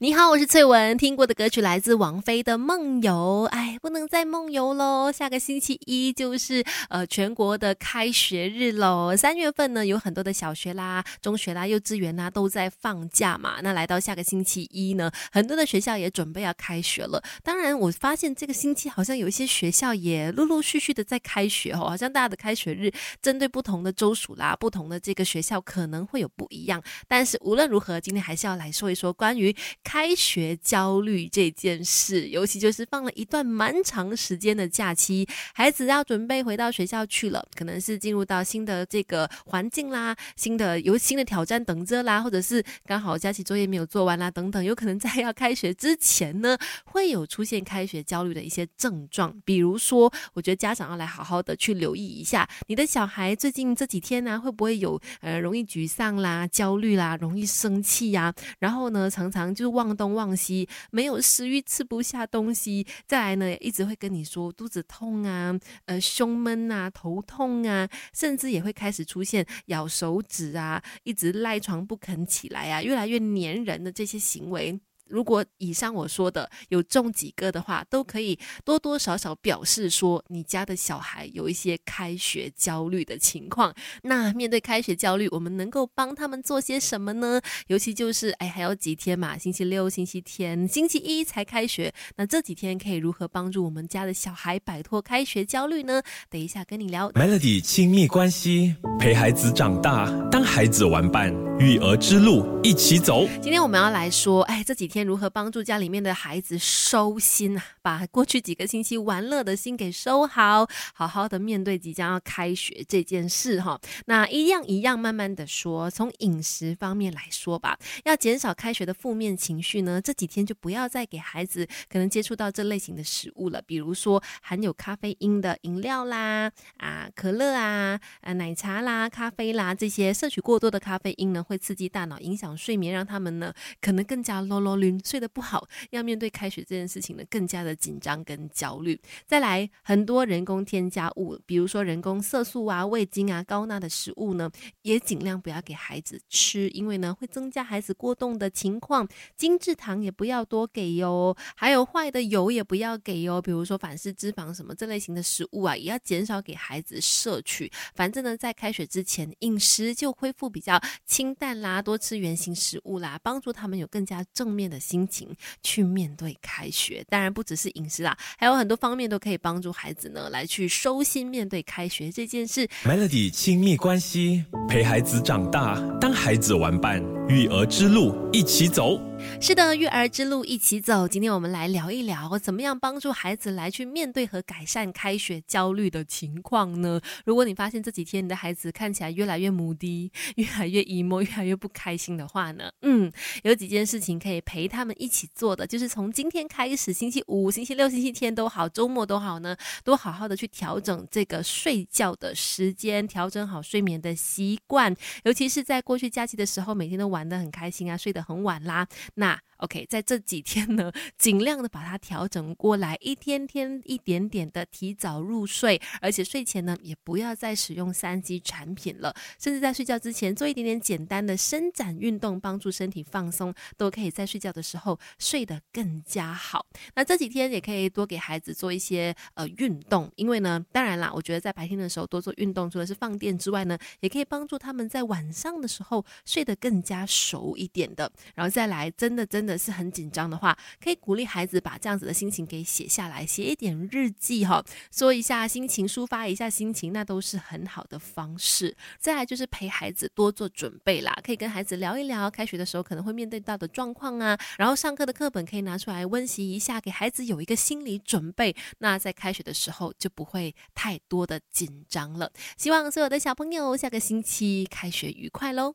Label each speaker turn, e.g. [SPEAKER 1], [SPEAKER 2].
[SPEAKER 1] 你好，我是翠文。听过的歌曲来自王菲的《梦游》。哎，不能再梦游喽！下个星期一就是呃全国的开学日喽。三月份呢，有很多的小学啦、中学啦、幼稚园啦都在放假嘛。那来到下个星期一呢，很多的学校也准备要开学了。当然，我发现这个星期好像有一些学校也陆陆续续的在开学哦，好像大家的开学日针对不同的州属啦、不同的这个学校可能会有不一样。但是无论如何，今天还是要来说一说关于。开学焦虑这件事，尤其就是放了一段蛮长时间的假期，孩子要准备回到学校去了，可能是进入到新的这个环境啦，新的有新的挑战等着啦，或者是刚好假期作业没有做完啦，等等，有可能在要开学之前呢，会有出现开学焦虑的一些症状。比如说，我觉得家长要来好好的去留意一下，你的小孩最近这几天呢，会不会有呃容易沮丧啦、焦虑啦、容易生气呀？然后呢，常常就。望东望西，没有食欲，吃不下东西。再来呢，一直会跟你说肚子痛啊，呃，胸闷啊，头痛啊，甚至也会开始出现咬手指啊，一直赖床不肯起来啊，越来越粘人的这些行为。如果以上我说的有中几个的话，都可以多多少少表示说你家的小孩有一些开学焦虑的情况。那面对开学焦虑，我们能够帮他们做些什么呢？尤其就是哎，还有几天嘛，星期六、星期天、星期一才开学，那这几天可以如何帮助我们家的小孩摆脱开学焦虑呢？等一下跟你聊。
[SPEAKER 2] Melody 亲密关系，陪孩子长大，当孩子玩伴，育儿之路一起走。
[SPEAKER 1] 今天我们要来说，哎，这几天。如何帮助家里面的孩子收心啊？把过去几个星期玩乐的心给收好，好好的面对即将要开学这件事哈。那一样一样慢慢的说，从饮食方面来说吧，要减少开学的负面情绪呢。这几天就不要再给孩子可能接触到这类型的食物了，比如说含有咖啡因的饮料啦，啊，可乐啊，啊，奶茶啦，咖啡啦，这些摄取过多的咖啡因呢，会刺激大脑，影响睡眠，让他们呢可能更加啰啰溜。睡得不好，要面对开学这件事情呢，更加的紧张跟焦虑。再来，很多人工添加物，比如说人工色素啊、味精啊、高钠的食物呢，也尽量不要给孩子吃，因为呢会增加孩子过动的情况。精制糖也不要多给哟，还有坏的油也不要给哟，比如说反式脂肪什么这类型的食物啊，也要减少给孩子摄取。反正呢，在开学之前，饮食就恢复比较清淡啦，多吃圆形食物啦，帮助他们有更加正面的。心情去面对开学，当然不只是饮食啦，还有很多方面都可以帮助孩子呢，来去收心面对开学这件事。
[SPEAKER 2] Melody 亲密关系，陪孩子长大，当孩子玩伴，育儿之路一起走。
[SPEAKER 1] 是的，育儿之路一起走。今天我们来聊一聊，怎么样帮助孩子来去面对和改善开学焦虑的情况呢？如果你发现这几天你的孩子看起来越来越母低，越来越 emo，越来越不开心的话呢？嗯，有几件事情可以陪他们一起做的，就是从今天开始，星期五、星期六、星期天都好，周末都好呢，都好好的去调整这个睡觉的时间，调整好睡眠的习惯。尤其是在过去假期的时候，每天都玩得很开心啊，睡得很晚啦。那 OK，在这几天呢，尽量的把它调整过来，一天天一点点的提早入睡，而且睡前呢，也不要再使用三 G 产品了，甚至在睡觉之前做一点点简单的伸展运动，帮助身体放松，都可以在睡觉的时候睡得更加好。那这几天也可以多给孩子做一些呃运动，因为呢，当然啦，我觉得在白天的时候多做运动，除了是放电之外呢，也可以帮助他们在晚上的时候睡得更加熟一点的。然后再来，真的真。的的是很紧张的话，可以鼓励孩子把这样子的心情给写下来，写一点日记哈，说一下心情，抒发一下心情，那都是很好的方式。再来就是陪孩子多做准备啦，可以跟孩子聊一聊开学的时候可能会面对到的状况啊，然后上课的课本可以拿出来温习一下，给孩子有一个心理准备。那在开学的时候就不会太多的紧张了。希望所有的小朋友下个星期开学愉快喽！